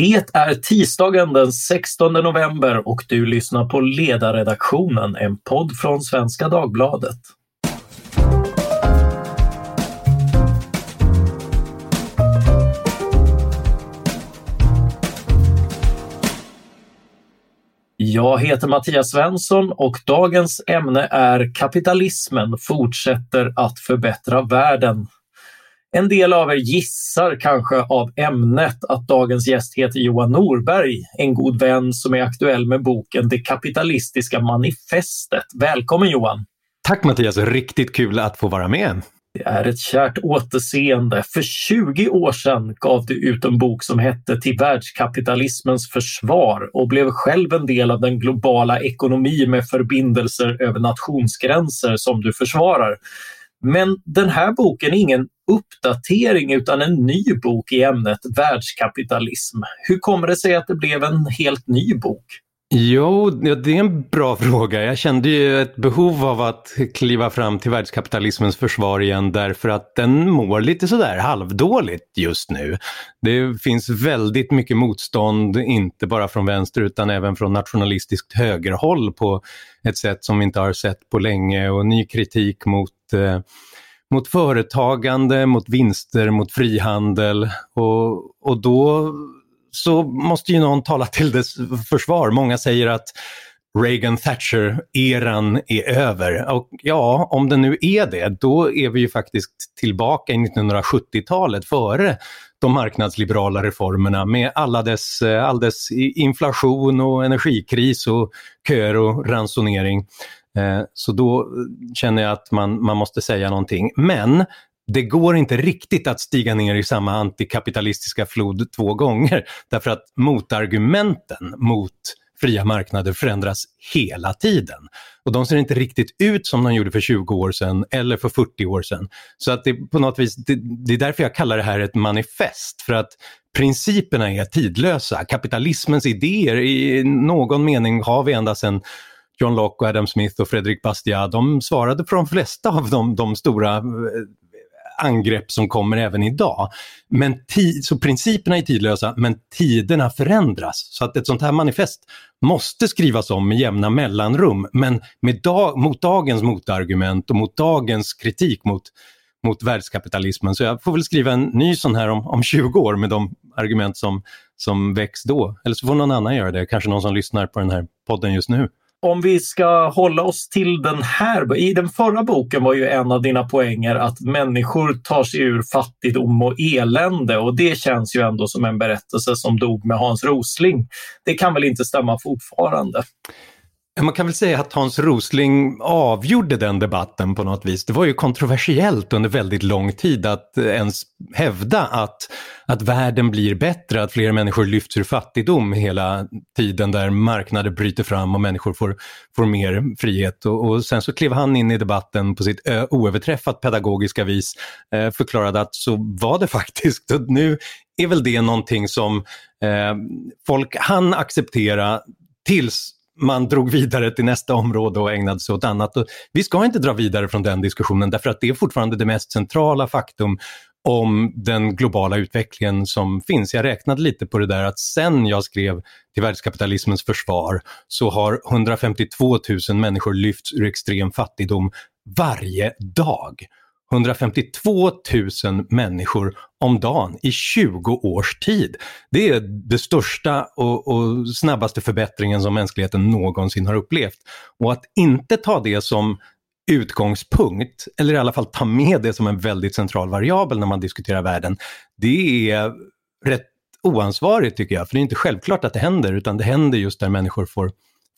Det är tisdagen den 16 november och du lyssnar på Ledarredaktionen, en podd från Svenska Dagbladet. Jag heter Mattias Svensson och dagens ämne är Kapitalismen fortsätter att förbättra världen. En del av er gissar kanske av ämnet att dagens gäst heter Johan Norberg, en god vän som är aktuell med boken Det kapitalistiska manifestet. Välkommen Johan! Tack Mattias, riktigt kul att få vara med. Det är ett kärt återseende. För 20 år sedan gav du ut en bok som hette Till världskapitalismens försvar och blev själv en del av den globala ekonomi med förbindelser över nationsgränser som du försvarar. Men den här boken är ingen uppdatering utan en ny bok i ämnet världskapitalism. Hur kommer det sig att det blev en helt ny bok? Jo, det är en bra fråga. Jag kände ju ett behov av att kliva fram till världskapitalismens försvar igen därför att den mår lite sådär halvdåligt just nu. Det finns väldigt mycket motstånd, inte bara från vänster utan även från nationalistiskt högerhåll på ett sätt som vi inte har sett på länge och ny kritik mot eh, mot företagande, mot vinster, mot frihandel och, och då så måste ju någon tala till dess försvar. Många säger att Reagan Thatcher-eran är över. Och ja, om den nu är det, då är vi ju faktiskt tillbaka i 1970-talet före de marknadsliberala reformerna med alla dess, eh, all dess inflation och energikris och köer och ransonering. Eh, så då eh, känner jag att man, man måste säga någonting. Men det går inte riktigt att stiga ner i samma antikapitalistiska flod två gånger därför att motargumenten mot fria marknader förändras hela tiden. Och de ser inte riktigt ut som de gjorde för 20 år sedan eller för 40 år sedan. Så att det på något vis, det, det är därför jag kallar det här ett manifest, för att principerna är tidlösa. Kapitalismens idéer i någon mening har vi ända sedan John Locke, Adam Smith och Fredrik Bastiat, de svarade på de flesta av de, de stora eh, angrepp som kommer även idag. Men så principerna är tidlösa, men tiderna förändras. Så att ett sånt här manifest måste skrivas om med jämna mellanrum, men med dag, mot dagens motargument och mot dagens kritik mot, mot världskapitalismen. Så jag får väl skriva en ny sån här om, om 20 år med de argument som, som väcks då. Eller så får någon annan göra det, kanske någon som lyssnar på den här podden just nu om vi ska hålla oss till den här. I den förra boken var ju en av dina poänger att människor tar sig ur fattigdom och elände och det känns ju ändå som en berättelse som dog med Hans Rosling. Det kan väl inte stämma fortfarande? Man kan väl säga att Hans Rosling avgjorde den debatten på något vis. Det var ju kontroversiellt under väldigt lång tid att eh, ens hävda att, att världen blir bättre, att fler människor lyfts ur fattigdom hela tiden där marknader bryter fram och människor får, får mer frihet. Och, och sen så klev han in i debatten på sitt eh, oöverträffat pedagogiska vis, eh, förklarade att så var det faktiskt. Och nu är väl det någonting som eh, folk han acceptera tills man drog vidare till nästa område och ägnade sig åt annat. Och vi ska inte dra vidare från den diskussionen därför att det är fortfarande det mest centrala faktum om den globala utvecklingen som finns. Jag räknade lite på det där att sen jag skrev till världskapitalismens försvar så har 152 000 människor lyfts ur extrem fattigdom varje dag. 152 000 människor om dagen i 20 års tid. Det är det största och, och, snabbaste förbättringen som mänskligheten någonsin har upplevt. Och att inte ta det som utgångspunkt, eller i alla fall ta med det som en väldigt central variabel när man diskuterar världen, det är rätt oansvarigt tycker jag. För det är inte självklart att det händer, utan det händer just där människor får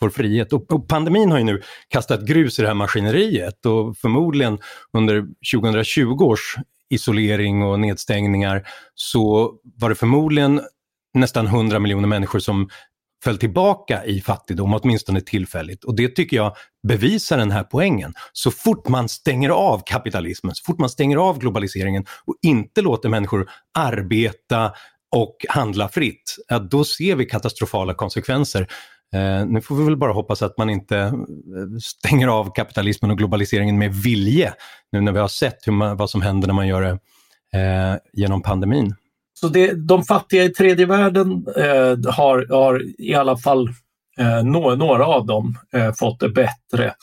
får frihet. Och, och, pandemin har ju nu kastat grus i det här maskineriet och förmodligen under 2020 års isolering och nedstängningar så var det förmodligen nästan 100 miljoner människor som föll tillbaka i fattigdom, åtminstone tillfälligt. Och det tycker jag bevisar den här poängen. Så fort man stänger av kapitalismen, så fort man stänger av globaliseringen och inte låter människor arbeta och handla fritt, ja, då ser vi katastrofala konsekvenser. Eh, nu får vi väl bara hoppas att man inte eh, stänger av kapitalismen och globaliseringen med vilje, nu när vi har sett hur man, vad som händer när man gör det eh, genom pandemin. Så det, de fattiga i tredje världen eh, har, har i alla fall eh, några, några av dem eh, fått det bättre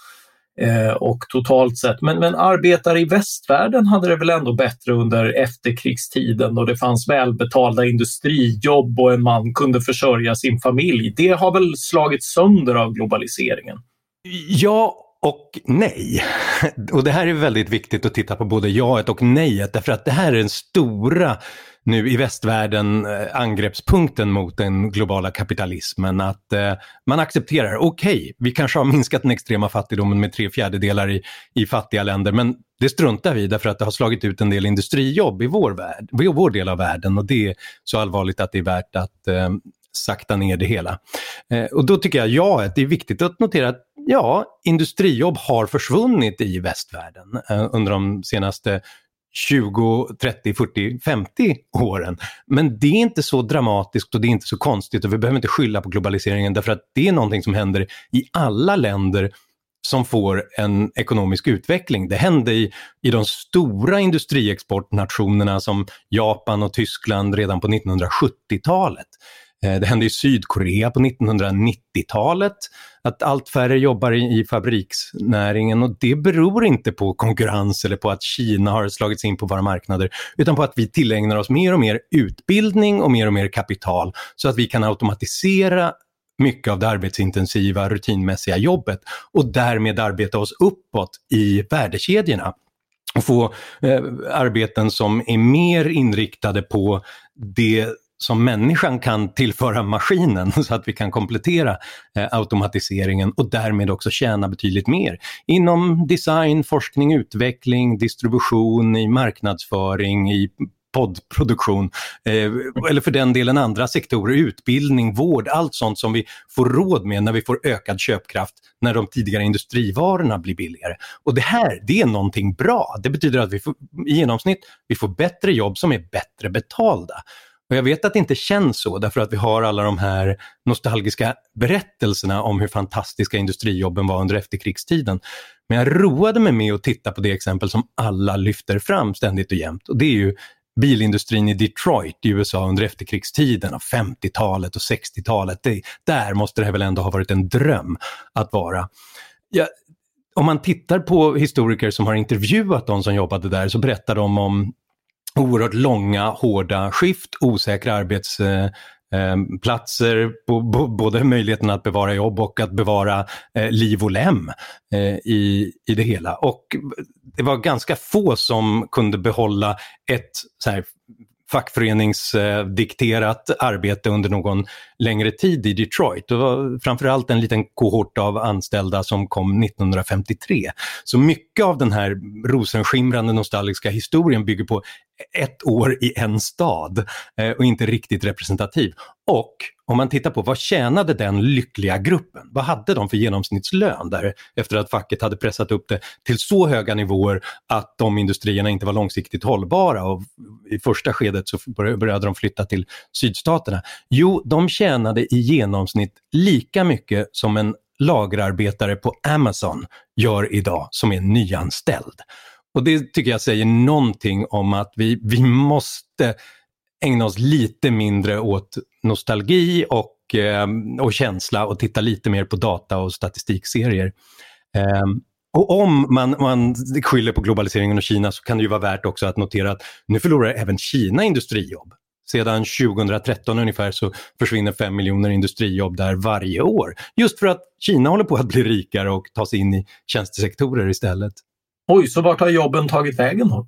eh, och totalt sett. Men, men arbetare i västvärlden hade det väl ändå bättre under efterkrigstiden då det fanns välbetalda industrijobb och en man kunde försörja sin familj. Det har väl slagits sönder av globaliseringen? Ja och nej. Och det här är väldigt viktigt att titta på både jaet och nejet därför att det här är den stora nu i västvärlden eh, angreppspunkten mot den globala kapitalismen. Att eh, man accepterar, okej, okay, vi kanske har minskat den extrema fattigdomen med tre fjärdedelar i, i fattiga länder, men det struntar vi därför att det har slagit ut en del industrijobb i vår, värld, i vår del av världen och det är så allvarligt att det är värt att eh, sakta ner det hela. Eh, och då tycker jag ja, det är viktigt att notera att ja, industrijobb har försvunnit i västvärlden eh, under de senaste 20, 30, 40, 50 åren. Men det är inte så dramatiskt och det är inte så konstigt och vi behöver inte skylla på globaliseringen därför att det är någonting som händer i alla länder som får en ekonomisk utveckling. Det hände i, i de stora industriexportnationerna som Japan och Tyskland redan på 1970-talet. Eh, det hände i Sydkorea på 1990-talet att allt färre jobbar i, i fabriksnäringen. Och det beror inte på konkurrens eller på att Kina har slagits in på våra marknader utan på att vi tillägnar oss mer och mer utbildning och mer och mer kapital så att vi kan automatisera mycket av det arbetsintensiva rutinmässiga jobbet och därmed arbeta oss uppåt i värdekedjorna. Och få eh, arbeten som är mer inriktade på det som människan kan tillföra maskinen så att vi kan komplettera eh, automatiseringen och därmed också tjäna betydligt mer inom design, forskning, utveckling, distribution, i marknadsföring, i poddproduktion eh, eller för den delen andra sektorer, utbildning, vård, allt sånt som vi får råd med när vi får ökad köpkraft när de tidigare industrivarorna blir billigare. Och det här, det är någonting bra. Det betyder att vi får, i genomsnitt vi får bättre jobb som är bättre betalda. Och jag vet att det inte känns så därför att vi har alla de här nostalgiska berättelserna om hur fantastiska industrijobben var under efterkrigstiden. Men jag roade mig med att titta på det exempel som alla lyfter fram ständigt och jämt och det är ju bilindustrin i Detroit i USA under efterkrigstiden, 50-talet och 60-talet. där måste det väl ändå ha varit en dröm att vara. Ja, om man tittar på historiker som har intervjuat de som jobbade där så berättar de om oerhört långa, hårda skift, osäkra arbetsplatser, eh, eh, platser, både möjligheten att bevara jobb och att bevara eh, liv och lem i, i det hela. Och det var ganska få som kunde behålla ett så här, fackföreningsdikterat arbete under någon längre tid i Detroit. Det var framförallt en liten kohort av anställda som kom 1953. Så mycket av den här rosenskimrande nostalgiska historien bygger på ett år i en stad eh, och inte riktigt representativ. Och om man tittar på vad tjänade den lyckliga gruppen? Vad hade de för genomsnittslön där efter att facket hade pressat upp det till så höga nivåer att de industrierna inte var långsiktigt hållbara och i första skedet så började de flytta till sydstaterna. Jo, de tjänade tjänade i genomsnitt lika mycket som en lagerarbetare på Amazon gör idag som är nyanställd. Och det tycker jag säger någonting om att vi, vi måste ägna oss lite mindre åt nostalgi och, eh, och känsla och titta lite mer på data och statistikserier. Eh, och om man, man skyller på globaliseringen och Kina så kan det ju vara värt också att notera att nu förlorar även Kina industrijobb. Sedan 2013 ungefär så försvinner 5 miljoner industrijobb där varje år. Just för att Kina håller på att bli rikare och ta sig in i tjänstesektorer istället. Oj, så vart har jobben tagit vägen då?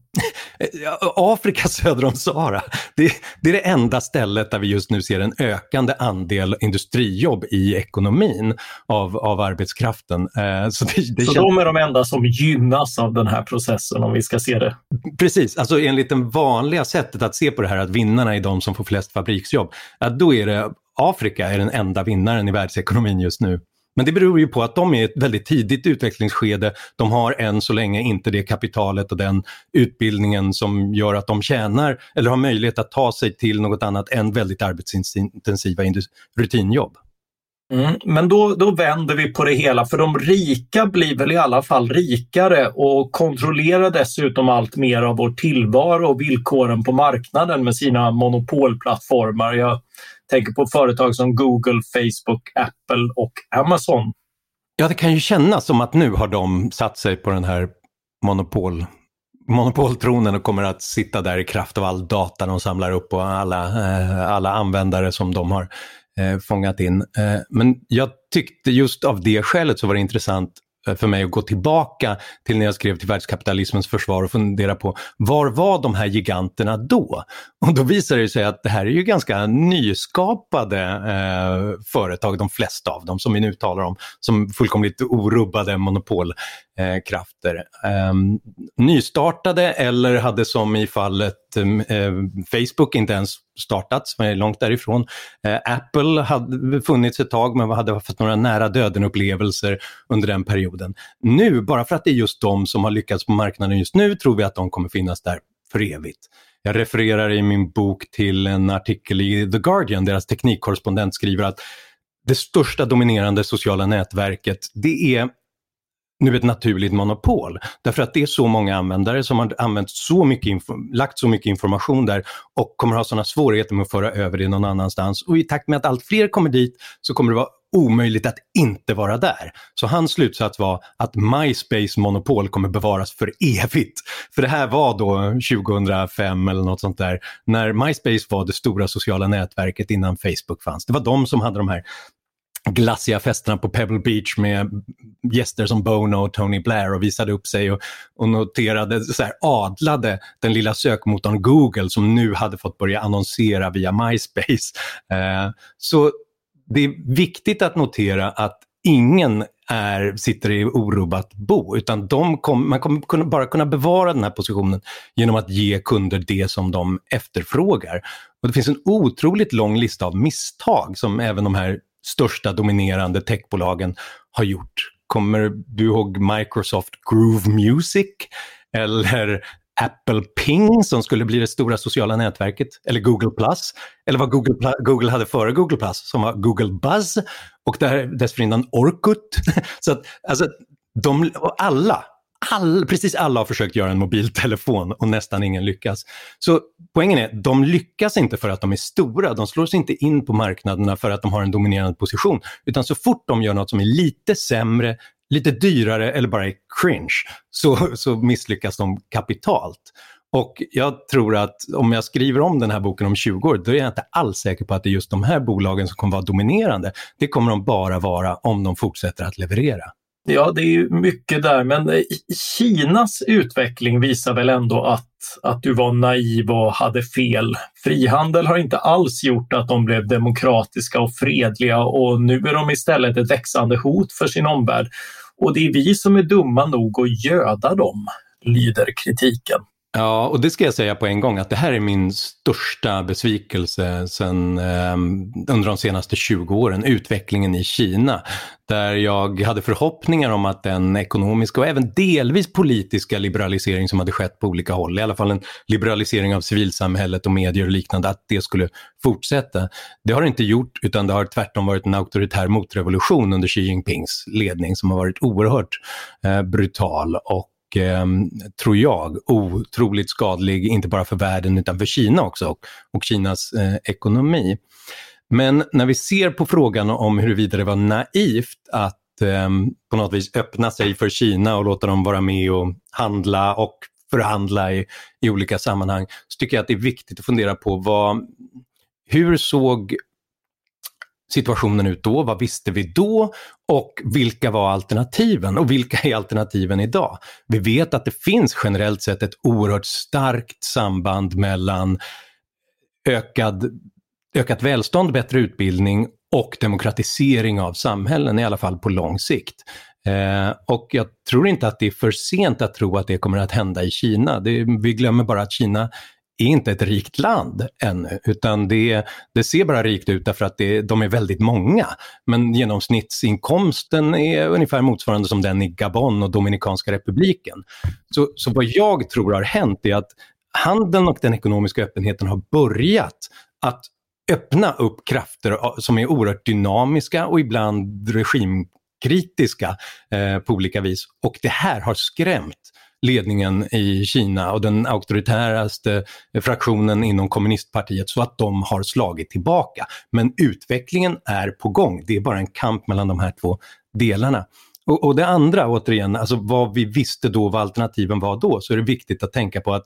Afrika söder om Sahara. Det, det, är det enda stället där vi just nu ser en ökande andel industrijobb i ekonomin av, av arbetskraften. Eh, så det, det så känns... de är de enda som gynnas av den här processen om vi ska se det? Precis, alltså enligt det vanliga sättet att se på det här att vinnarna är de som får flest fabriksjobb, att då är det Afrika är den enda vinnaren i världsekonomin just nu. Men det beror ju på att de är i ett väldigt tidigt utvecklingsskede. De har än så länge inte det kapitalet och den utbildningen som gör att de tjänar eller har möjlighet att ta sig till något annat än väldigt arbetsintensiva rutinjobb. Mm, men då, då vänder vi på det hela, för de rika blir väl i alla fall rikare och kontrollerar dessutom allt mer av vår tillvaro och villkoren på marknaden med sina monopolplattformar. Jag tänker på företag som Google, Facebook, Apple och Amazon. Ja, det kan ju kännas som att nu har de satt sig på den här monopol monopoltronen och kommer att sitta där i kraft av all data de samlar upp och alla, eh, alla användare som de har eh, fångat in. Eh, men jag tyckte just av det skälet så var det intressant Eh, för mig att gå tillbaka till när jag skrev till världskapitalismens försvar och fundera på var var de här giganterna då? Och då visar det sig att det här är ju ganska nyskapade eh, företag, de flesta av dem som vi nu talar om, som fullkomligt orubbade monopol Eh, ehm, nystartade eller hade som i fallet ehm, eh, Facebook inte ens startats, men är långt därifrån. Eh, Apple hade funnits ett tag men hade haft några nära döden-upplevelser under den perioden. Nu, bara för att det är just de som har lyckats på marknaden just nu, tror vi att de kommer finnas där för evigt. Jag refererar i min bok till en artikel i The Guardian, deras teknikkorrespondent skriver att det största dominerande sociala nätverket, det är nu ett naturligt monopol. Därför att det är så många användare som har använt så mycket lagt så mycket information där och kommer ha sådana svårigheter med att föra över det någon annanstans. Och i takt med att allt fler kommer dit så kommer det vara omöjligt att inte vara där. Så hans slutsats var att MySpace monopol kommer bevaras för evigt. För det här var då 2005 eller något sånt där, när MySpace var det stora sociala nätverket innan Facebook fanns. Det var de som hade de här glassiga festerna på Pebble Beach med gäster som Bono och Tony Blair och visade upp sig och, och noterade, så här, adlade den lilla sökmotorn Google som nu hade fått börja annonsera via MySpace. Eh, så det är viktigt att notera att ingen är, sitter i orubbat bo, utan de kom, man kommer kunna, bara kunna bevara den här positionen genom att ge kunder det som de efterfrågar. Och Det finns en otroligt lång lista av misstag som även de här största dominerande techbolagen har gjort. Kommer du ihåg Microsoft Groove Music? Eller Apple Ping som skulle bli det stora sociala nätverket, eller Google Plus, eller vad Google, Google hade före Google Plus som var Google Buzz och där, dessförinnan Orkut. Så att, alltså, de, alla all, precis alla har försökt göra en mobiltelefon och nästan ingen lyckas. Så poängen är, de lyckas inte för att de är stora, de slår sig inte in på marknaderna för att de har en dominerande position, utan så fort de gör något som är lite sämre, lite dyrare eller bara är cringe, så, så misslyckas de kapitalt. Och jag tror att om jag skriver om den här boken om 20 år, då är jag inte alls säker på att det är just de här bolagen som kommer vara dominerande. Det kommer de bara vara om de fortsätter att leverera. Ja, det är mycket där, men eh, Kinas utveckling visar väl ändå att, att du var naiv och hade fel. Frihandel har inte alls gjort att de blev demokratiska och fredliga och nu är de istället ett växande hot för sin omvärld. Och det är vi som är dumma nog att göda dem, lyder kritiken. Ja, och det ska jag säga på en gång att det här är min största besvikelse sen, eh, under de senaste 20 åren, utvecklingen i Kina. Där jag hade förhoppningar om att den ekonomiska och även delvis politiska liberalisering som hade skett på olika håll, i alla fall en liberalisering av civilsamhället och medier och liknande, att det skulle fortsätta. Det har det inte gjort, utan det har tvärtom varit en auktoritär motrevolution under Xi Jinpings ledning som har varit oerhört eh, brutal och eh, tror jag, otroligt skadlig, inte bara för världen utan för Kina också och, och Kinas eh, ekonomi. Men när vi ser på frågan om huruvida det var naivt att eh, på något vis öppna sig för Kina och låta dem vara med och handla och förhandla i, i olika sammanhang, så tycker jag att det är viktigt att fundera på vad, hur såg situationen ut då? Vad visste vi då? Och vilka var alternativen? Och vilka är alternativen idag? Vi vet att det finns generellt sett ett oerhört starkt samband mellan ökad, ökat välstånd, bättre utbildning och demokratisering av samhällen, i alla fall på lång sikt. Eh, och jag tror inte att det är för sent att tro att det kommer att hända i Kina. Det, vi glömmer bara att Kina är inte ett rikt land ännu, utan det, det ser bara rikt ut därför att det, de är väldigt många. Men genomsnittsinkomsten är ungefär motsvarande som den i Gabon och Dominikanska republiken. Så, så vad jag tror har hänt är att handeln och den ekonomiska öppenheten har börjat att öppna upp krafter som är oerhört dynamiska och ibland regimkritiska eh, på olika vis. Och det här har skrämt ledningen i Kina och den auktoritäraste fraktionen inom kommunistpartiet så att de har slagit tillbaka. Men utvecklingen är på gång. Det är bara en kamp mellan de här två delarna. Och, och det andra återigen, alltså vad vi visste då, vad alternativen var då, så är det viktigt att tänka på att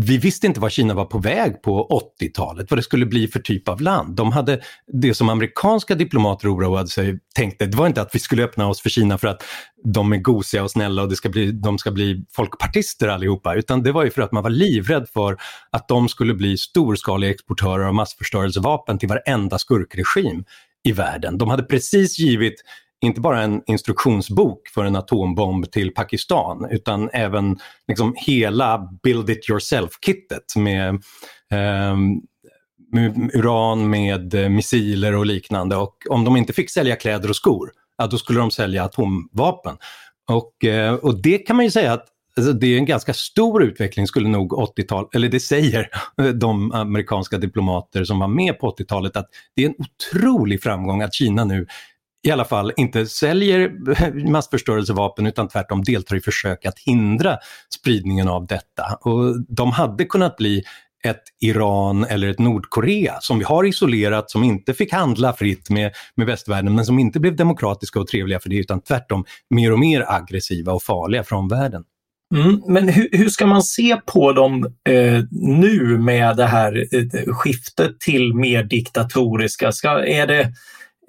vi visste inte vad Kina var på väg på 80-talet, vad det skulle bli för typ av land. De hade det som amerikanska diplomater oroade sig tänkte, det var inte att vi skulle öppna oss för Kina för att de är gosiga och snälla och det ska bli, de ska bli folkpartister allihopa, utan det var ju för att man var livrädd för att de skulle bli storskaliga exportörer av massförstörelsevapen till varenda skurkregim i världen. De hade precis givit inte bara en instruktionsbok för en atombomb till Pakistan utan även liksom hela build it yourself-kittet med, eh, med uran, med eh, missiler och liknande. Och om de inte fick sälja kläder och skor, ja, då skulle de sälja atomvapen. Och, eh, och det kan man ju säga att Alltså det är en ganska stor utveckling skulle nog 80-tal, eller det säger de amerikanska diplomater som var med på 80-talet att det är en otrolig framgång att Kina nu i alla fall inte säljer massförstörelsevapen utan tvärtom deltar i försök att hindra spridningen av detta. Och de hade kunnat bli ett Iran eller ett Nordkorea som vi har isolerat, som inte fick handla fritt med, med västvärlden men som inte blev demokratiska och trevliga för det utan tvärtom mer och mer aggressiva och farliga från världen. Mm, men hur, hur, ska man se på dem eh, nu med det här eh, skiftet till mer diktatoriska? Ska, är det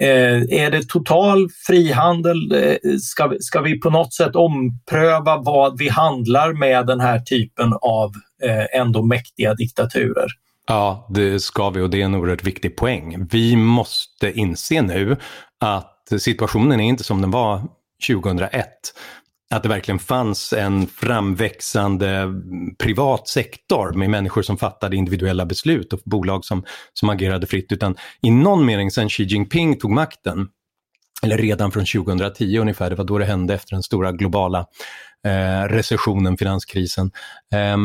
Eh, är det total frihandel? Eh, ska, ska vi på något sätt ompröva vad vi handlar med den här typen av eh, ändå mäktiga diktaturer? Ja, det ska vi och det är en oerhört viktig poäng. Vi måste inse nu att situationen är inte som den var 2001 att det verkligen fanns en framväxande privat sektor med människor som fattade individuella beslut och bolag som, som agerade fritt. Utan i någon mening sen Xi Jinping tog makten, eller redan från 2010 ungefär, det var då det hände efter den stora globala eh, recessionen, finanskrisen, eh,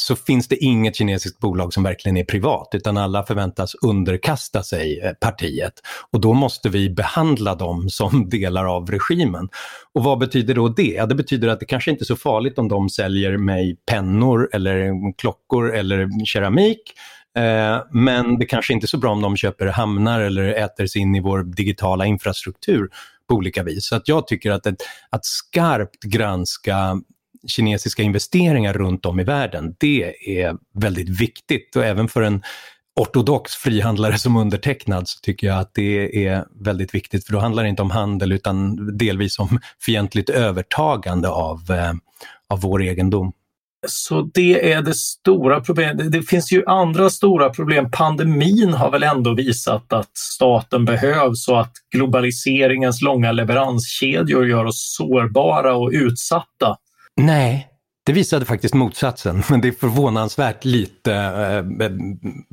så finns det inget kinesiskt bolag som verkligen är privat utan alla förväntas underkasta sig eh, partiet. Och då måste vi behandla dem som delar av regimen. Och vad betyder då det? Ja, det betyder att det kanske inte är så farligt om de säljer mig pennor eller klockor eller keramik. Eh, men det kanske inte är så bra om de köper hamnar eller äter sig in i vår digitala infrastruktur på olika vis. Så att jag tycker att, ett, att skarpt granska kinesiska investeringar runt om i världen, det är väldigt viktigt och även för en ortodox frihandlare som undertecknad så tycker jag att det är väldigt viktigt för då handlar det inte om handel utan delvis om fientligt övertagande av, eh, av vår egendom. Så det är det stora problemet. Det finns ju andra stora problem. Pandemin har väl ändå visat att staten behövs och att globaliseringens långa leveranskedjor gör oss sårbara och utsatta Nej, det visade faktiskt motsatsen, men det är förvånansvärt lite eh,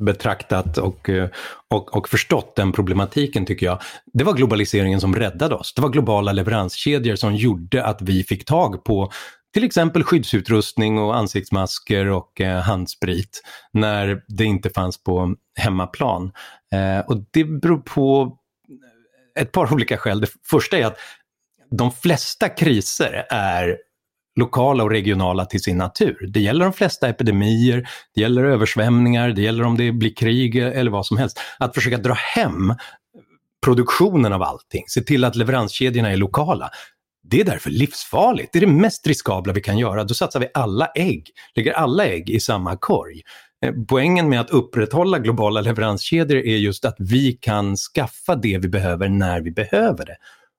betraktat och, eh, och, och förstått den problematiken tycker jag. Det var globaliseringen som räddade oss. Det var globala leveranskedjor som gjorde att vi fick tag på till exempel skyddsutrustning och ansiktsmasker och eh, handsprit när det inte fanns på hemmaplan. Och det beror på ett par olika skäl. Det första är att de flesta kriser är lokala och regionala till sin natur. Det gäller de flesta epidemier, det gäller översvämningar, det gäller om det blir krig eller vad som helst. Att försöka dra hem produktionen av allting, se till att leveranskedjorna är lokala. Det är därför livsfarligt. Det är det mest riskabla vi kan göra. Då satsar vi alla ägg, lägger alla ägg i samma korg. Eh, poängen med att upprätthålla globala leveranskedjor är just att vi kan skaffa det vi behöver när vi behöver det.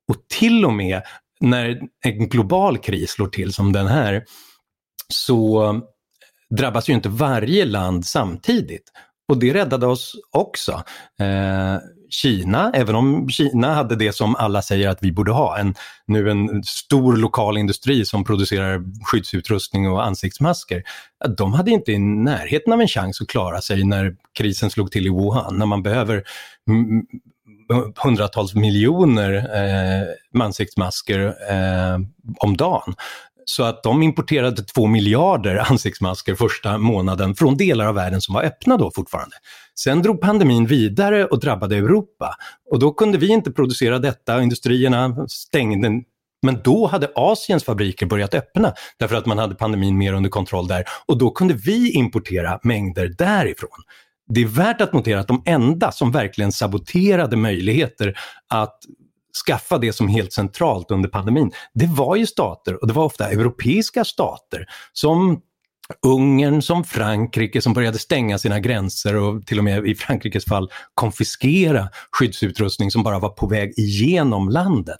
Och till och med när en global kris slår till som den här så drabbas ju inte varje land samtidigt. Och det räddade oss också. Eh, Kina, även om Kina hade det som alla säger att vi borde ha, en, nu en stor lokal industri som producerar skyddsutrustning och ansiktsmasker, de hade inte i närheten av en chans att klara sig när krisen slog till i Wuhan, när man behöver hundratals miljoner eh, ansiktsmasker eh, om dagen. Så att de importerade två miljarder ansiktsmasker första månaden från delar av världen som var öppna då fortfarande. Sen drog pandemin vidare och drabbade Europa. Och då kunde vi inte producera detta, industrierna stängde men då hade Asiens fabriker börjat öppna därför att man hade pandemin mer under kontroll där och då kunde vi importera mängder därifrån. Det är värt att notera att de enda som verkligen saboterade möjligheter att skaffa det som helt centralt under pandemin, det var ju stater och det var ofta europeiska stater som Ungern som Frankrike som började stänga sina gränser och till och med i Frankrikes fall konfiskera skyddsutrustning som bara var på väg igenom landet.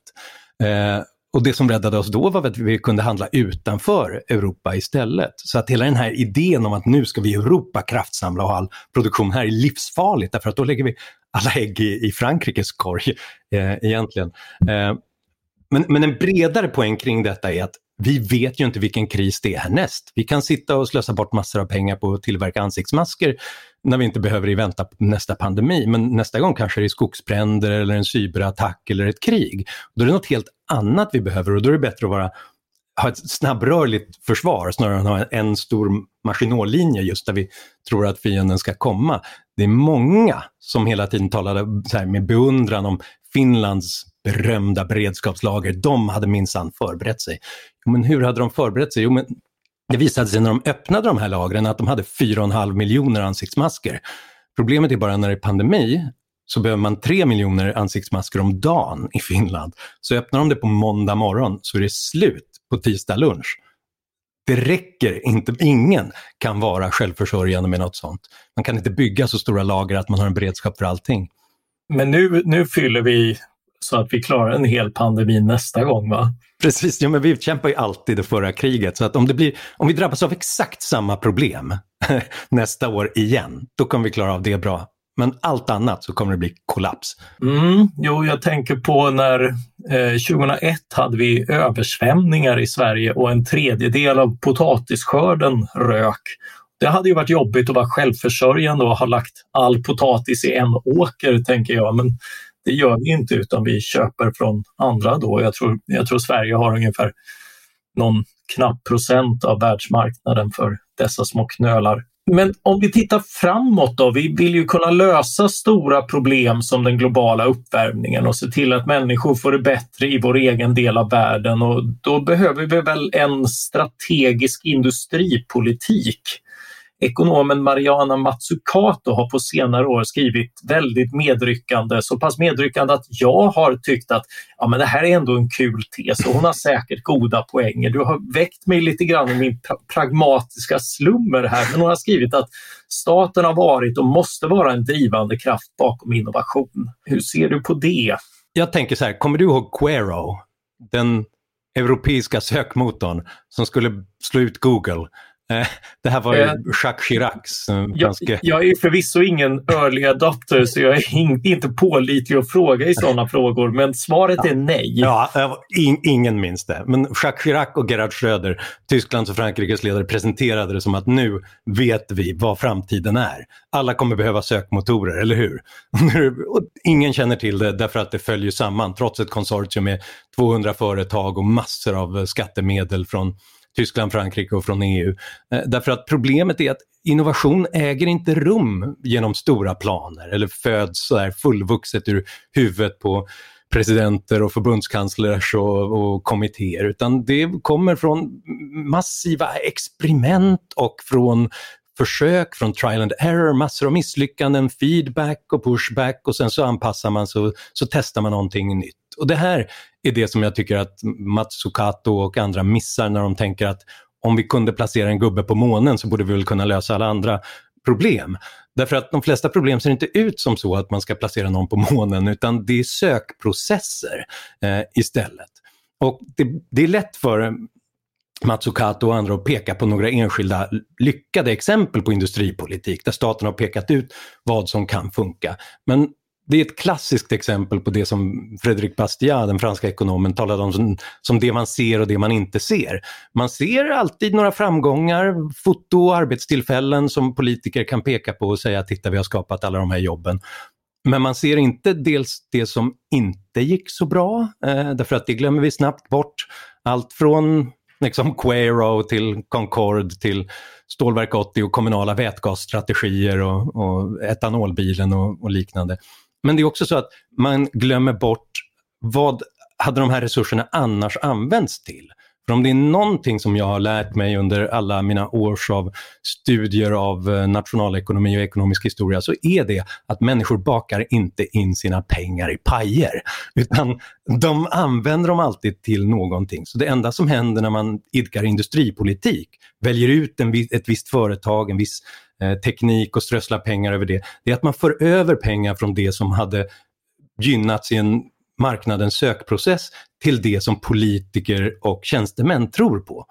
Eh, och det som räddade oss då var att vi kunde handla utanför Europa istället. Så att hela den här idén om att nu ska vi i Europa kraftsamla och ha all produktion här är livsfarligt därför att då lägger vi alla ägg i, i Frankrikes korg eh, egentligen. Eh, men, men en bredare poäng kring detta är att vi vet ju inte vilken kris det är härnäst. Vi kan sitta och slösa bort massor av pengar på att tillverka ansiktsmasker när vi inte behöver vänta på nästa pandemi. Men nästa gång kanske det är skogsbränder eller en cyberattack eller ett krig. Då är det något helt annat vi behöver och då är det bättre att vara, ha ett snabbrörligt försvar snarare än att ha en stor maskinålinje just där vi tror att fienden ska komma. Det är många som hela tiden talade så här, med beundran om Finlands berömda beredskapslager. De hade minsann förberett sig. Men hur hade de förberett sig? Jo, men det visade sig när de öppnade de här lagren att de hade 4,5 miljoner ansiktsmasker. Problemet är bara när det är pandemi så behöver man 3 miljoner ansiktsmasker om dagen i Finland. Så öppnar de det på måndag morgon så är det slut på tisdag lunch. Det räcker inte, ingen kan vara självförsörjande med något sånt. Man kan inte bygga så stora lager att man har en beredskap för allting. Men nu, nu fyller vi så att vi klarar en hel pandemi nästa gång va? Precis, ja, men vi kämpar ju alltid det förra kriget så att om, det blir, om vi drabbas av exakt samma problem nästa år igen, då kommer vi klara av det bra. Men allt annat så kommer det bli kollaps. Mm, jo, jag tänker på när eh, 2001 hade vi översvämningar i Sverige och en tredjedel av potatisskörden rök. Det hade ju varit jobbigt att vara självförsörjande och ha lagt all potatis i en åker, tänker jag. Men det gör vi inte utan vi köper från andra då. Jag tror, jag tror Sverige har ungefär någon knapp procent av världsmarknaden för dessa små knölar. Men om vi tittar framåt då, vi vill ju kunna lösa stora problem som den globala uppvärmningen och se till att människor får det bättre i vår egen del av världen. Och då behöver vi väl en strategisk industripolitik. Ekonomen Mariana Mazzucato har på senare år skrivit väldigt medryckande, så pass medryckande att jag har tyckt att ja, men det här är ändå en kul tes och hon har säkert goda poänger. Du har väckt mig lite grann i min pra pragmatiska slummer här, men hon har skrivit att staten har varit och måste vara en drivande kraft bakom innovation. Hur ser du på det? Jag tänker så här, kommer du ihåg Quero? Den europeiska sökmotorn som skulle slå ut Google det här var ju eh, Jacques Chiracs eh. Jag, jag är förvisso ingen early adopter så jag är in, inte pålitlig att fråga i sådana frågor men svaret ja. är nej. Ja, in, ingen minns det. Men Jacques Chirac och Gerhard Schröder, Tysklands och Frankrikes ledare, presenterade det som att nu vet vi vad framtiden är. Alla kommer behöva sökmotorer, eller hur? Och ingen känner till det därför att det följer samman trots ett konsortium med 200 företag och massor av skattemedel från Tyskland, Frankrike och från EU. Eh, därför att problemet är att innovation äger inte rum genom stora planer eller föds så fullvuxet ur huvudet på presidenter och förbundskanslers och, och kommittéer utan det kommer från massiva experiment och från försök, från trial and error, massor av misslyckanden, feedback och pushback och sen så anpassar man så, så testar man någonting nytt. Och det här är det som jag tycker att Matsukato och andra missar när de tänker att om vi kunde placera en gubbe på månen så borde vi väl kunna lösa alla andra problem. Därför att de flesta problem ser inte ut som så att man ska placera någon på månen utan det är sökprocesser eh, istället. Och det, det, är lätt för Matsukato och andra att peka på några enskilda lyckade exempel på industripolitik där staten har pekat ut vad som kan funka. Men det är ett klassiskt exempel på det som Frédéric Bastiat, den franska ekonomen, talade om som, som det man ser och det man inte ser. Man ser alltid några framgångar, foto och arbetstillfällen som politiker kan peka på och säga titta vi har skapat alla de här jobben. Men man ser inte dels det som inte gick så bra, eh, därför att det glömmer vi snabbt bort. Allt från liksom Quero till Concorde till Stålverk 80 och kommunala vätgasstrategier och, och etanolbilen och, och liknande. Men det är också så att man glömmer bort vad hade de här resurserna annars använts till? För om det är någonting som jag har lärt mig under alla mina års av studier av eh, nationalekonomi och ekonomisk historia så är det att människor bakar inte in sina pengar i pajer. Utan de använder dem alltid till någonting. Så det enda som händer när man idkar industripolitik, väljer ut en, ett visst företag, en viss Eh, teknik och strössla pengar över det, det är att man för över pengar från det som hade gynnats i en marknadens sökprocess till det som politiker och tjänstemän tror på.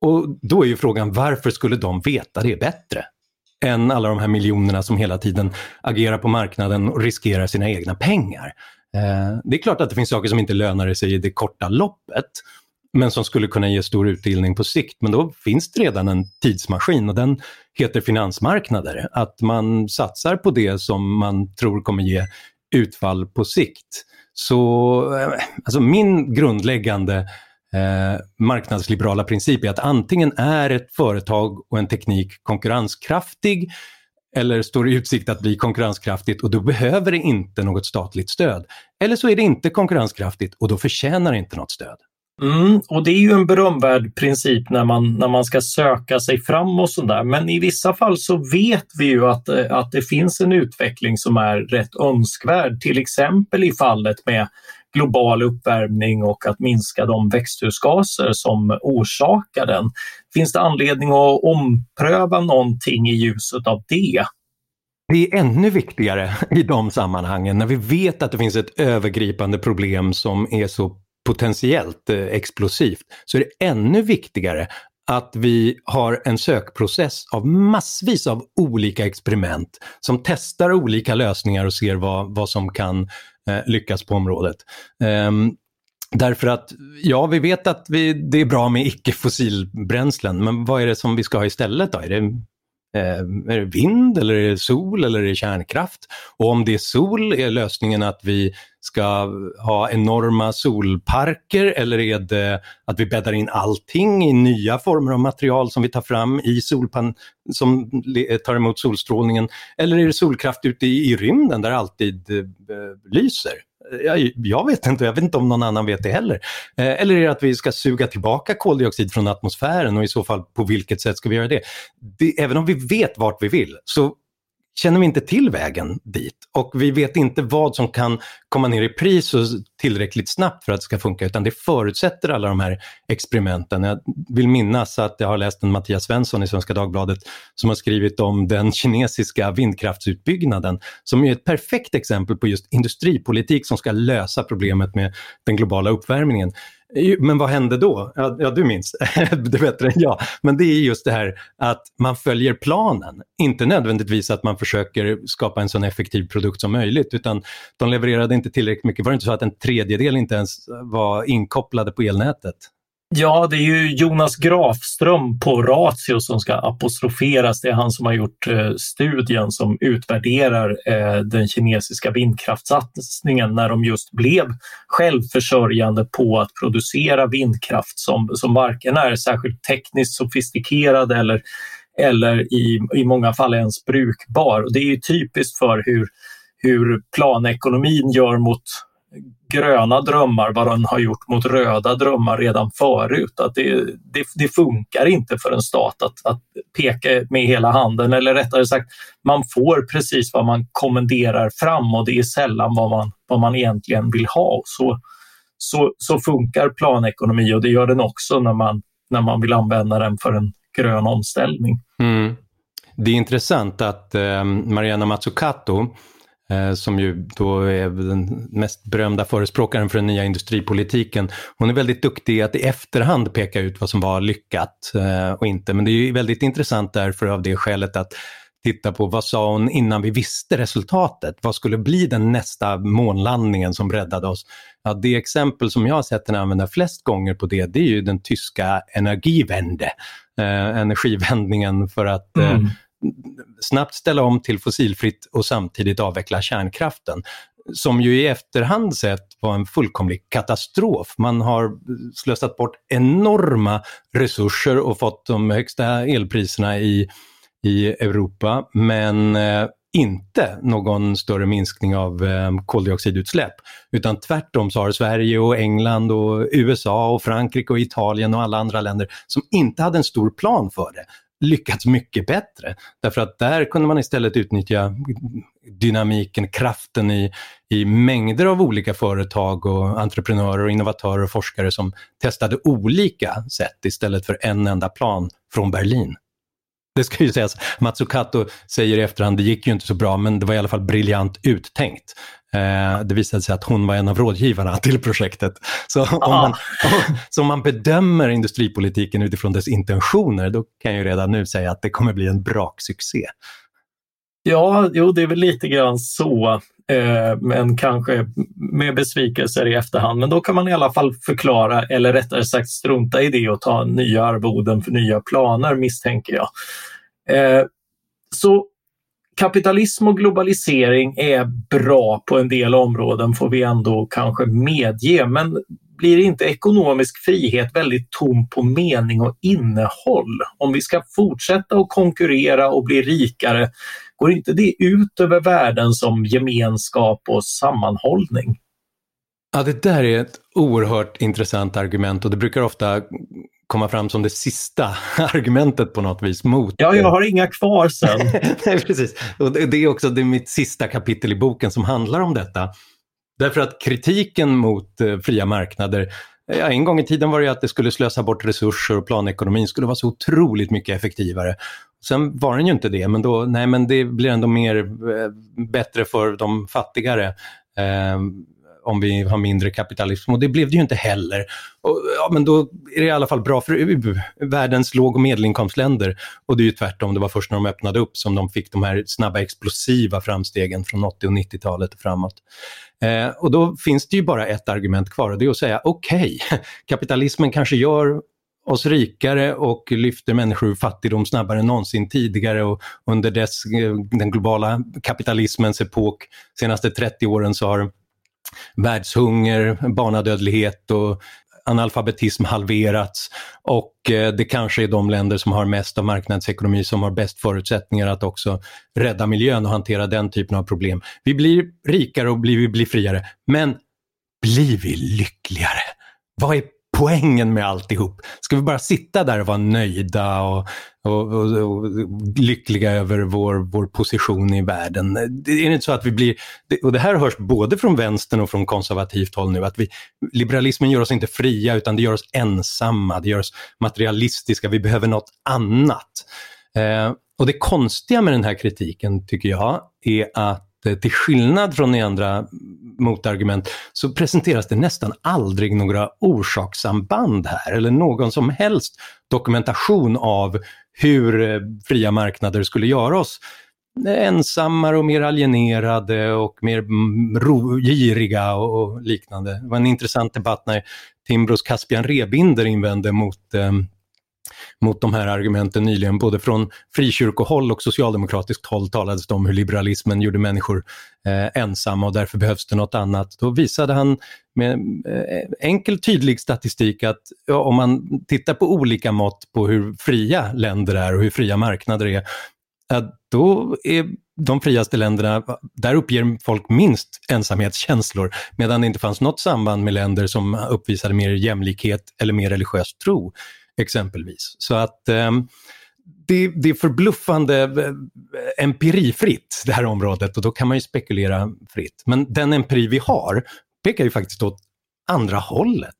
Och då är ju frågan varför skulle de veta det bättre än alla de här miljonerna som hela tiden agerar på marknaden och riskerar sina egna pengar. Eh, det är klart att det finns saker som inte lönar sig i det korta loppet men som skulle kunna ge stor utdelning på sikt. Men då finns det redan en tidsmaskin och den heter finansmarknader. Att man satsar på det som man tror kommer ge utfall på sikt. Så eh, alltså min grundläggande eh, marknadsliberala princip är att antingen är ett företag och en teknik konkurrenskraftig eller står i utsikt att bli konkurrenskraftigt och då behöver det inte något statligt stöd. Eller så är det inte konkurrenskraftigt och då förtjänar det inte något stöd. Mm, och det är ju en berömvärd princip när man, när man ska söka sig fram och sådär. Men i vissa fall så vet vi ju att, eh, att det finns en utveckling som är rätt önskvärd. Till exempel i fallet med global uppvärmning och att minska de växthusgaser som orsakar den. Finns det anledning att ompröva någonting i ljuset av det? Det är ännu viktigare i de sammanhangen när vi vet att det finns ett övergripande problem som är så potentiellt eh, explosivt så är det ännu viktigare att vi har en sökprocess av massvis av olika experiment som testar olika lösningar och ser vad, vad som kan eh, lyckas på området. Um, Därför att, ja, vi vet att vi, det är bra med icke-fossilbränslen, men vad är det som vi ska ha istället då? Är det Eh, är det vind eller är det sol eller är det kärnkraft? Och om det är sol, är lösningen att vi ska ha enorma solparker eller är det att vi bäddar in allting i nya former av material som vi tar fram i solpan som tar emot solstrålningen? Eller är det solkraft ute i, i rymden där det alltid eh, lyser? Jag, jag vet inte, jag vet inte om någon annan vet det heller. Eh, eller är det att vi ska suga tillbaka koldioxid från atmosfären och i så fall på vilket sätt ska vi göra det? det även om vi vet vart vi vill så känner vi inte till vägen dit och vi vet inte vad som kan komma ner i pris tillräckligt snabbt för att det ska funka utan det förutsätter alla de här experimenten. Jag vill minnas att jag har läst en Mattias Svensson i Svenska Dagbladet som har skrivit om den kinesiska vindkraftsutbyggnaden som är ett perfekt exempel på just industripolitik som ska lösa problemet med den globala uppvärmningen. Men vad hände då? Ja, ja du minns det bättre än jag. Men det är just det här att man följer planen. Inte nödvändigtvis att man försöker skapa en så effektiv produkt som möjligt utan de levererade inte tillräckligt mycket. Var det inte så att en tredjedel inte ens var inkopplade på elnätet? Ja, det är ju Jonas Grafström på Ratio som ska apostroferas. Det är han som har gjort eh, studien som utvärderar eh, den kinesiska vindkraftssatsningen när de just blev självförsörjande på att producera vindkraft som, som varken är särskilt tekniskt sofistikerad eller, eller i, i många fall ens brukbar. Och det är ju typiskt för hur, hur planekonomin gör mot gröna drömmar vad den har gjort mot röda drömmar redan förut. Att det, det, det funkar inte för en stat att, att, peka med hela handen eller rättare sagt, man får precis vad man kommenderar fram och det är sällan vad man, vad man egentligen vill ha. Så, så, så funkar planekonomi och det gör den också när man, när man vill använda den för en grön omställning. Mm. Det är intressant att eh, Mariana Mazzucato Eh, som ju då är den mest berömda förespråkaren för den nya industripolitiken. Hon är väldigt duktig att i efterhand peka ut vad som var lyckat eh, och inte. Men det är väldigt intressant därför av det skälet att titta på vad sa hon innan vi visste resultatet? Vad skulle bli den nästa månlandningen som räddade oss? Ja, det exempel som jag har sett henne använda flest gånger på det, det är ju den tyska energivände, eh, energivändningen för att eh, mm snabbt ställa om till fossilfritt och samtidigt avveckla kärnkraften. som ju i efterhand sett var en fullkomlig katastrof. Man har slösat bort enorma resurser och fått de högsta elpriserna i, i Europa, men eh, inte någon större minskning av eh, koldioxidutsläpp. Utan tvärtom så har Sverige och England och USA och Frankrike och Italien och alla andra länder som inte hade en stor plan för det lyckats mycket bättre. Därför att där kunde man istället utnyttja dynamiken, kraften i, i mängder av olika företag och entreprenörer och innovatörer och forskare som testade olika sätt istället för en enda plan från Berlin. Det ska ju sägas, Matsukato säger i efterhand, det gick ju inte så bra men det var i alla fall briljant uttänkt. Eh, det visade sig att hon var en av rådgivarna till projektet. Så om, man, så om man bedömer industripolitiken utifrån dess intentioner, då kan jag ju redan nu säga att det kommer bli en braksuccé. Ja, jo, det är väl lite grann så, Eh, men kanske med besvikelser i efterhand. Men då kan man i alla fall förklara, eller rättare sagt strunta i det och ta nya arvoden för nya planer misstänker jag. Eh, så kapitalism och globalisering är bra på en del områden får vi ändå kanske medge, men blir inte ekonomisk frihet väldigt tom på mening och innehåll? Om vi ska fortsätta att konkurrera och bli rikare, går inte det ut över värden som gemenskap och sammanhållning? Ja, det där är ett oerhört intressant argument och det brukar ofta komma fram som det sista argumentet på något vis mot... Ja, jag har inga kvar sen. Nej, precis. Och det är också det är mitt sista kapitel i boken som handlar om detta. Därför att kritiken mot eh, fria marknader Ja, en gång i tiden var det att det skulle slösa bort resurser och planekonomin skulle vara så otroligt mycket effektivare. Sen var den ju inte det, men då, nej men det blir ändå mer eh, bättre för de fattigare. Eh, om vi har mindre kapitalism och det blev det ju inte heller. Och, ja, men då är det i alla fall bra för världens låg och medelinkomstländer och det är ju tvärtom, det var först när de öppnade upp som de fick de här snabba explosiva framstegen från 80 och 90-talet och framåt. Eh, och då finns det ju bara ett argument kvar och det är att säga okej, okay, kapitalismen kanske gör oss rikare och lyfter människor ur fattigdom snabbare än någonsin tidigare och under dess, eh, den globala kapitalismens epok, senaste 30 åren så har världshunger, barnadödlighet och analfabetism halverats och eh, det kanske är de länder som har mest av marknadsekonomi som har bäst förutsättningar att också rädda miljön och hantera den typen av problem. Vi blir rikare och vi blir friare, men blir vi lyckligare? Vad är poängen med alltihop? Ska vi bara sitta där och vara nöjda och, och, och, och lyckliga över vår, vår position i världen? Det är inte så att vi blir, och det här hörs både från vänstern och från konservativt håll nu, att vi, liberalismen gör oss inte fria utan det gör oss ensamma, det gör oss materialistiska, vi behöver något annat. Eh, och det konstiga med den här kritiken tycker jag är att Eh, till skillnad från i andra motargument så presenteras det nästan aldrig några orsakssamband här eller någon som helst dokumentation av hur eh, fria marknader skulle göra oss ensammare och mer alienerade och mer mm, giriga och liknande. Det var en intressant debatt när Timbros Caspian Rebinder invände mot eh, mot de här argumenten nyligen. Både från frikyrkohåll och socialdemokratiskt håll talades det om hur liberalismen gjorde människor eh, ensamma och därför behövs det något annat. Då visade han med eh, enkel tydlig statistik att ja, om man tittar på olika mått på hur fria länder är och hur fria marknader är, då är de friaste länderna, där uppger folk minst ensamhetskänslor, medan det inte fanns något samband med länder som uppvisade mer jämlikhet eller mer religiös tro exempelvis. Så att eh, det, det, är förbluffande eh, empirifritt det här området och då kan man ju spekulera fritt. Men den empiri vi har pekar ju faktiskt åt andra hållet.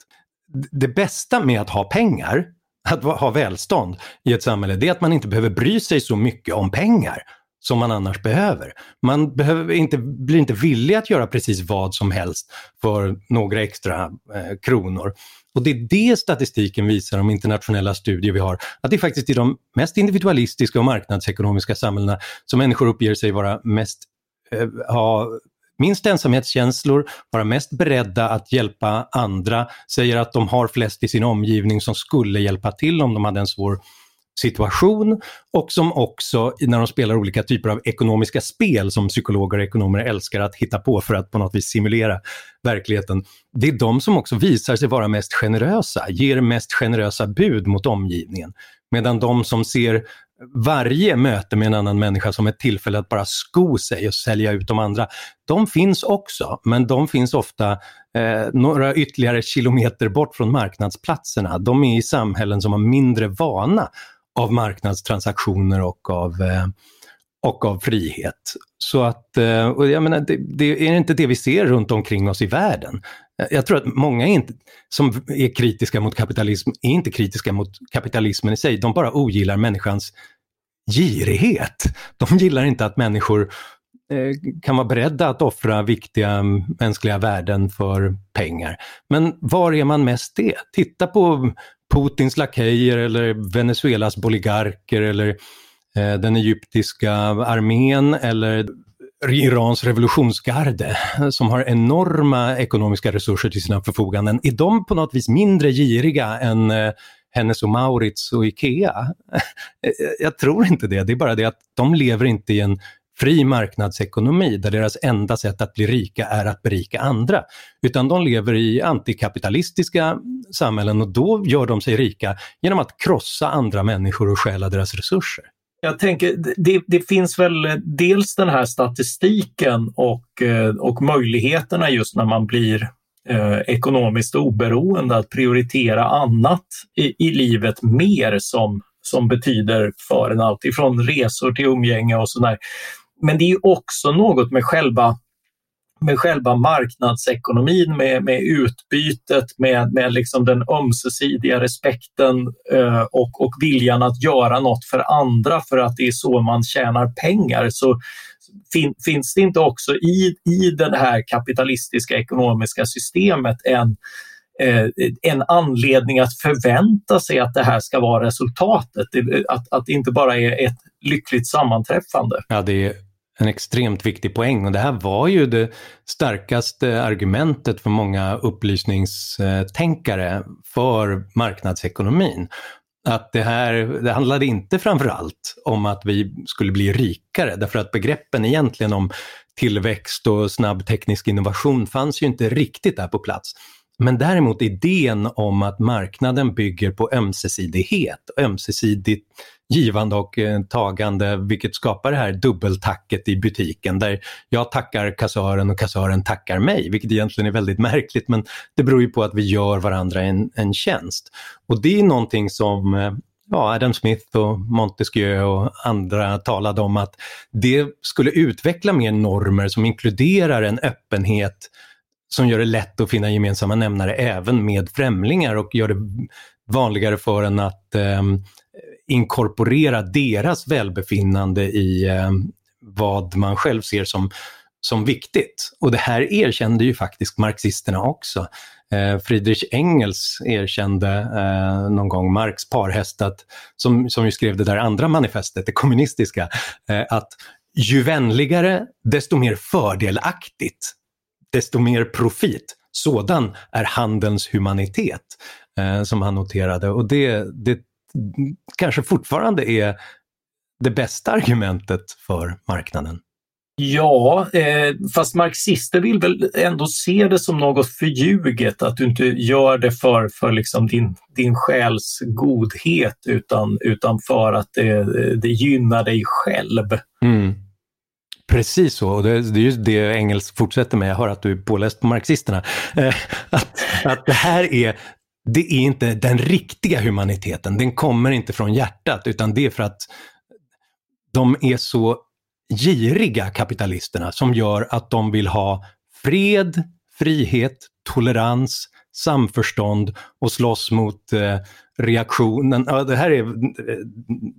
Det bästa med att ha pengar, att ha välstånd i ett samhälle, det är att man inte behöver bry sig så mycket om pengar som man annars behöver. Man behöver inte, blir inte villig att göra precis vad som helst för några extra eh, kronor. Och det är det statistiken visar om internationella studier vi har, att det är faktiskt i de mest individualistiska och marknadsekonomiska samhällena som människor uppger sig vara mest, eh, ha minst ensamhetskänslor, vara mest beredda att hjälpa andra, säger att de har flest i sin omgivning som skulle hjälpa till om de hade en svår situation och som också när de spelar olika typer av ekonomiska spel som psykologer och ekonomer älskar att hitta på för att på något vis simulera verkligheten. Det är de som också visar sig vara mest generösa, ger mest generösa bud mot omgivningen. Medan de som ser varje möte med en annan människa som ett tillfälle att bara sko sig och sälja ut de andra. De finns också, men de finns ofta eh, några ytterligare kilometer bort från marknadsplatserna. De är i samhällen som har mindre vana av marknadstransaktioner och av, eh, och av frihet. Så att, eh, och jag menar, det, det, är inte det vi ser runt omkring oss i världen. Eh, jag tror att många är inte, som är kritiska mot kapitalism är inte kritiska mot kapitalismen i sig, de bara ogillar människans girighet. De gillar inte att människor Eh, kan vara beredda att offra viktiga mänskliga värden för pengar. Men var är man mest det? Titta på Putins lakejer eller Venezuelas boligarker eller eh, den egyptiska armén eller Irans revolutionsgarde som har enorma ekonomiska resurser till sina förfoganden, är de på något vis mindre giriga än eh, Hennes och Maurits och Ikea? Jag tror inte det, det är bara det att de lever inte i en fri marknadsekonomi där deras enda sätt att bli rika är att berika andra. Utan de lever i antikapitalistiska samhällen och då gör de sig rika genom att krossa andra människor och stjäla deras resurser. Jag tänker, det, det, finns väl dels den här statistiken och, eh, och möjligheterna just när man blir eh, ekonomiskt oberoende att prioritera annat i, i livet mer som, som betyder för en allt ifrån resor till umgänge och sådär. Men det är också något med själva med själva marknadsekonomin, med, med utbytet, med, med liksom den ömsesidiga respekten eh, och, och viljan att göra något för andra för att det är så man tjänar pengar. Så fin, finns det inte också i, i det här kapitalistiska ekonomiska systemet en, eh, en anledning att förvänta sig att det här ska vara resultatet, att, att det inte bara är ett lyckligt sammanträffande. Ja, det är en extremt viktig poäng och det här var ju det starkaste argumentet för många upplysningstänkare för marknadsekonomin. Att det här, det handlade inte framförallt om att vi skulle bli rikare därför att begreppen egentligen om tillväxt och snabb teknisk innovation fanns ju inte riktigt där på plats. Men däremot idén om att marknaden bygger på ömsesidighet, ömsesidigt givande och eh, tagande, vilket skapar det här dubbeltacket i butiken där jag tackar kassören och kassören tackar mig, vilket egentligen är väldigt märkligt, men det beror ju på att vi gör varandra en, en tjänst. Och det är någonting som eh, ja, Adam Smith och Montesquieu och andra talade om att det skulle utveckla mer normer som inkluderar en öppenhet som gör det lätt att finna gemensamma nämnare även med främlingar och gör det vanligare för en att eh, inkorporera deras välbefinnande i eh, vad man själv ser som, som viktigt. Och det här erkände ju faktiskt marxisterna också. Eh, Friedrich Engels erkände eh, någon gång Marx parhäst, att, som, som ju skrev det där andra manifestet, det kommunistiska, eh, att ju vänligare, desto mer fördelaktigt, desto mer profit. Sådan är handelns humanitet, eh, som han noterade. Och det, det kanske fortfarande är det bästa argumentet för marknaden. Ja, eh, fast marxister vill väl ändå se det som något förljuget, att du inte gör det för, för liksom din, din själs godhet utan, utan för att det, det gynnar dig själv. Mm. Precis så, och det, det är just det Engels fortsätter med. Jag hör att du är påläst på marxisterna. Eh, att, att det här är det är inte den riktiga humaniteten. Den kommer inte från hjärtat utan det är för att de är så giriga kapitalisterna som gör att de vill ha fred, frihet, tolerans, samförstånd och slåss mot eh, reaktionen. Ja, det här är eh,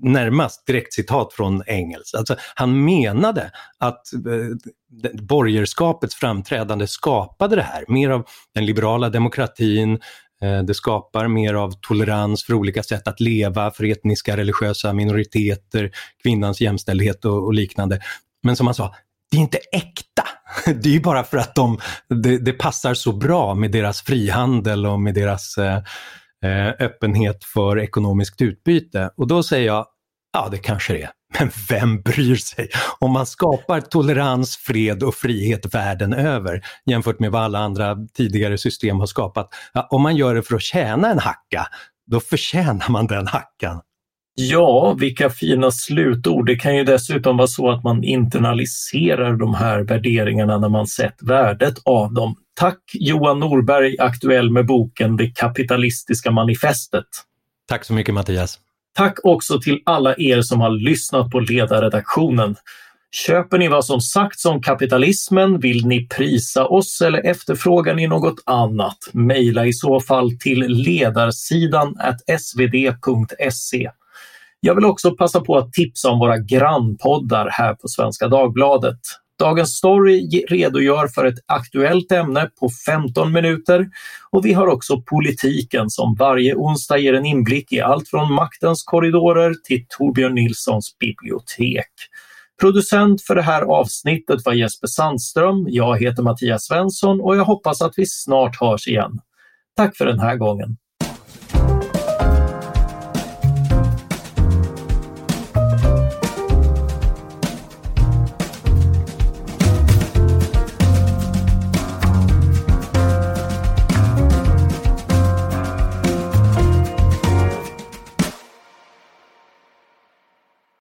närmast direkt citat från Engels. Alltså, han menade att eh, borgerskapets framträdande skapade det här. Mer av den liberala demokratin, Eh, det skapar mer av tolerans för olika sätt att leva, för etniska religiösa minoriteter, kvinnans jämställdhet och, och liknande. Men som han sa, det är inte äkta. Det är ju bara för att de, det, det, passar så bra med deras frihandel och med deras eh, eh öppenhet för ekonomiskt utbyte. Och då säger jag, ja det kanske det är. Men vem bryr sig? Om man skapar tolerans, fred och frihet världen över jämfört med vad alla andra tidigare system har skapat. Ja, om man gör det för att tjäna en hacka, då förtjänar man den hackan. Ja, vilka fina slutord. Det kan ju dessutom vara så att man internaliserar de här värderingarna när man sett värdet av dem. Tack Johan Norberg, aktuell med boken Det kapitalistiska manifestet. Tack så mycket Mattias. Tack också till alla er som har lyssnat på ledarredaktionen. Köper ni vad som sagts om kapitalismen? Vill ni prisa oss eller efterfrågar ni något annat? Maila i så fall till ledarsidan svd.se. Jag vill också passa på att tipsa om våra grannpoddar här på Svenska Dagbladet. Dagens Story redogör för ett aktuellt ämne på 15 minuter och vi har också Politiken som varje onsdag ger en inblick i allt från maktens korridorer till Torbjörn Nilssons bibliotek. Producent för det här avsnittet var Jesper Sandström. Jag heter Mattias Svensson och jag hoppas att vi snart hörs igen. Tack för den här gången.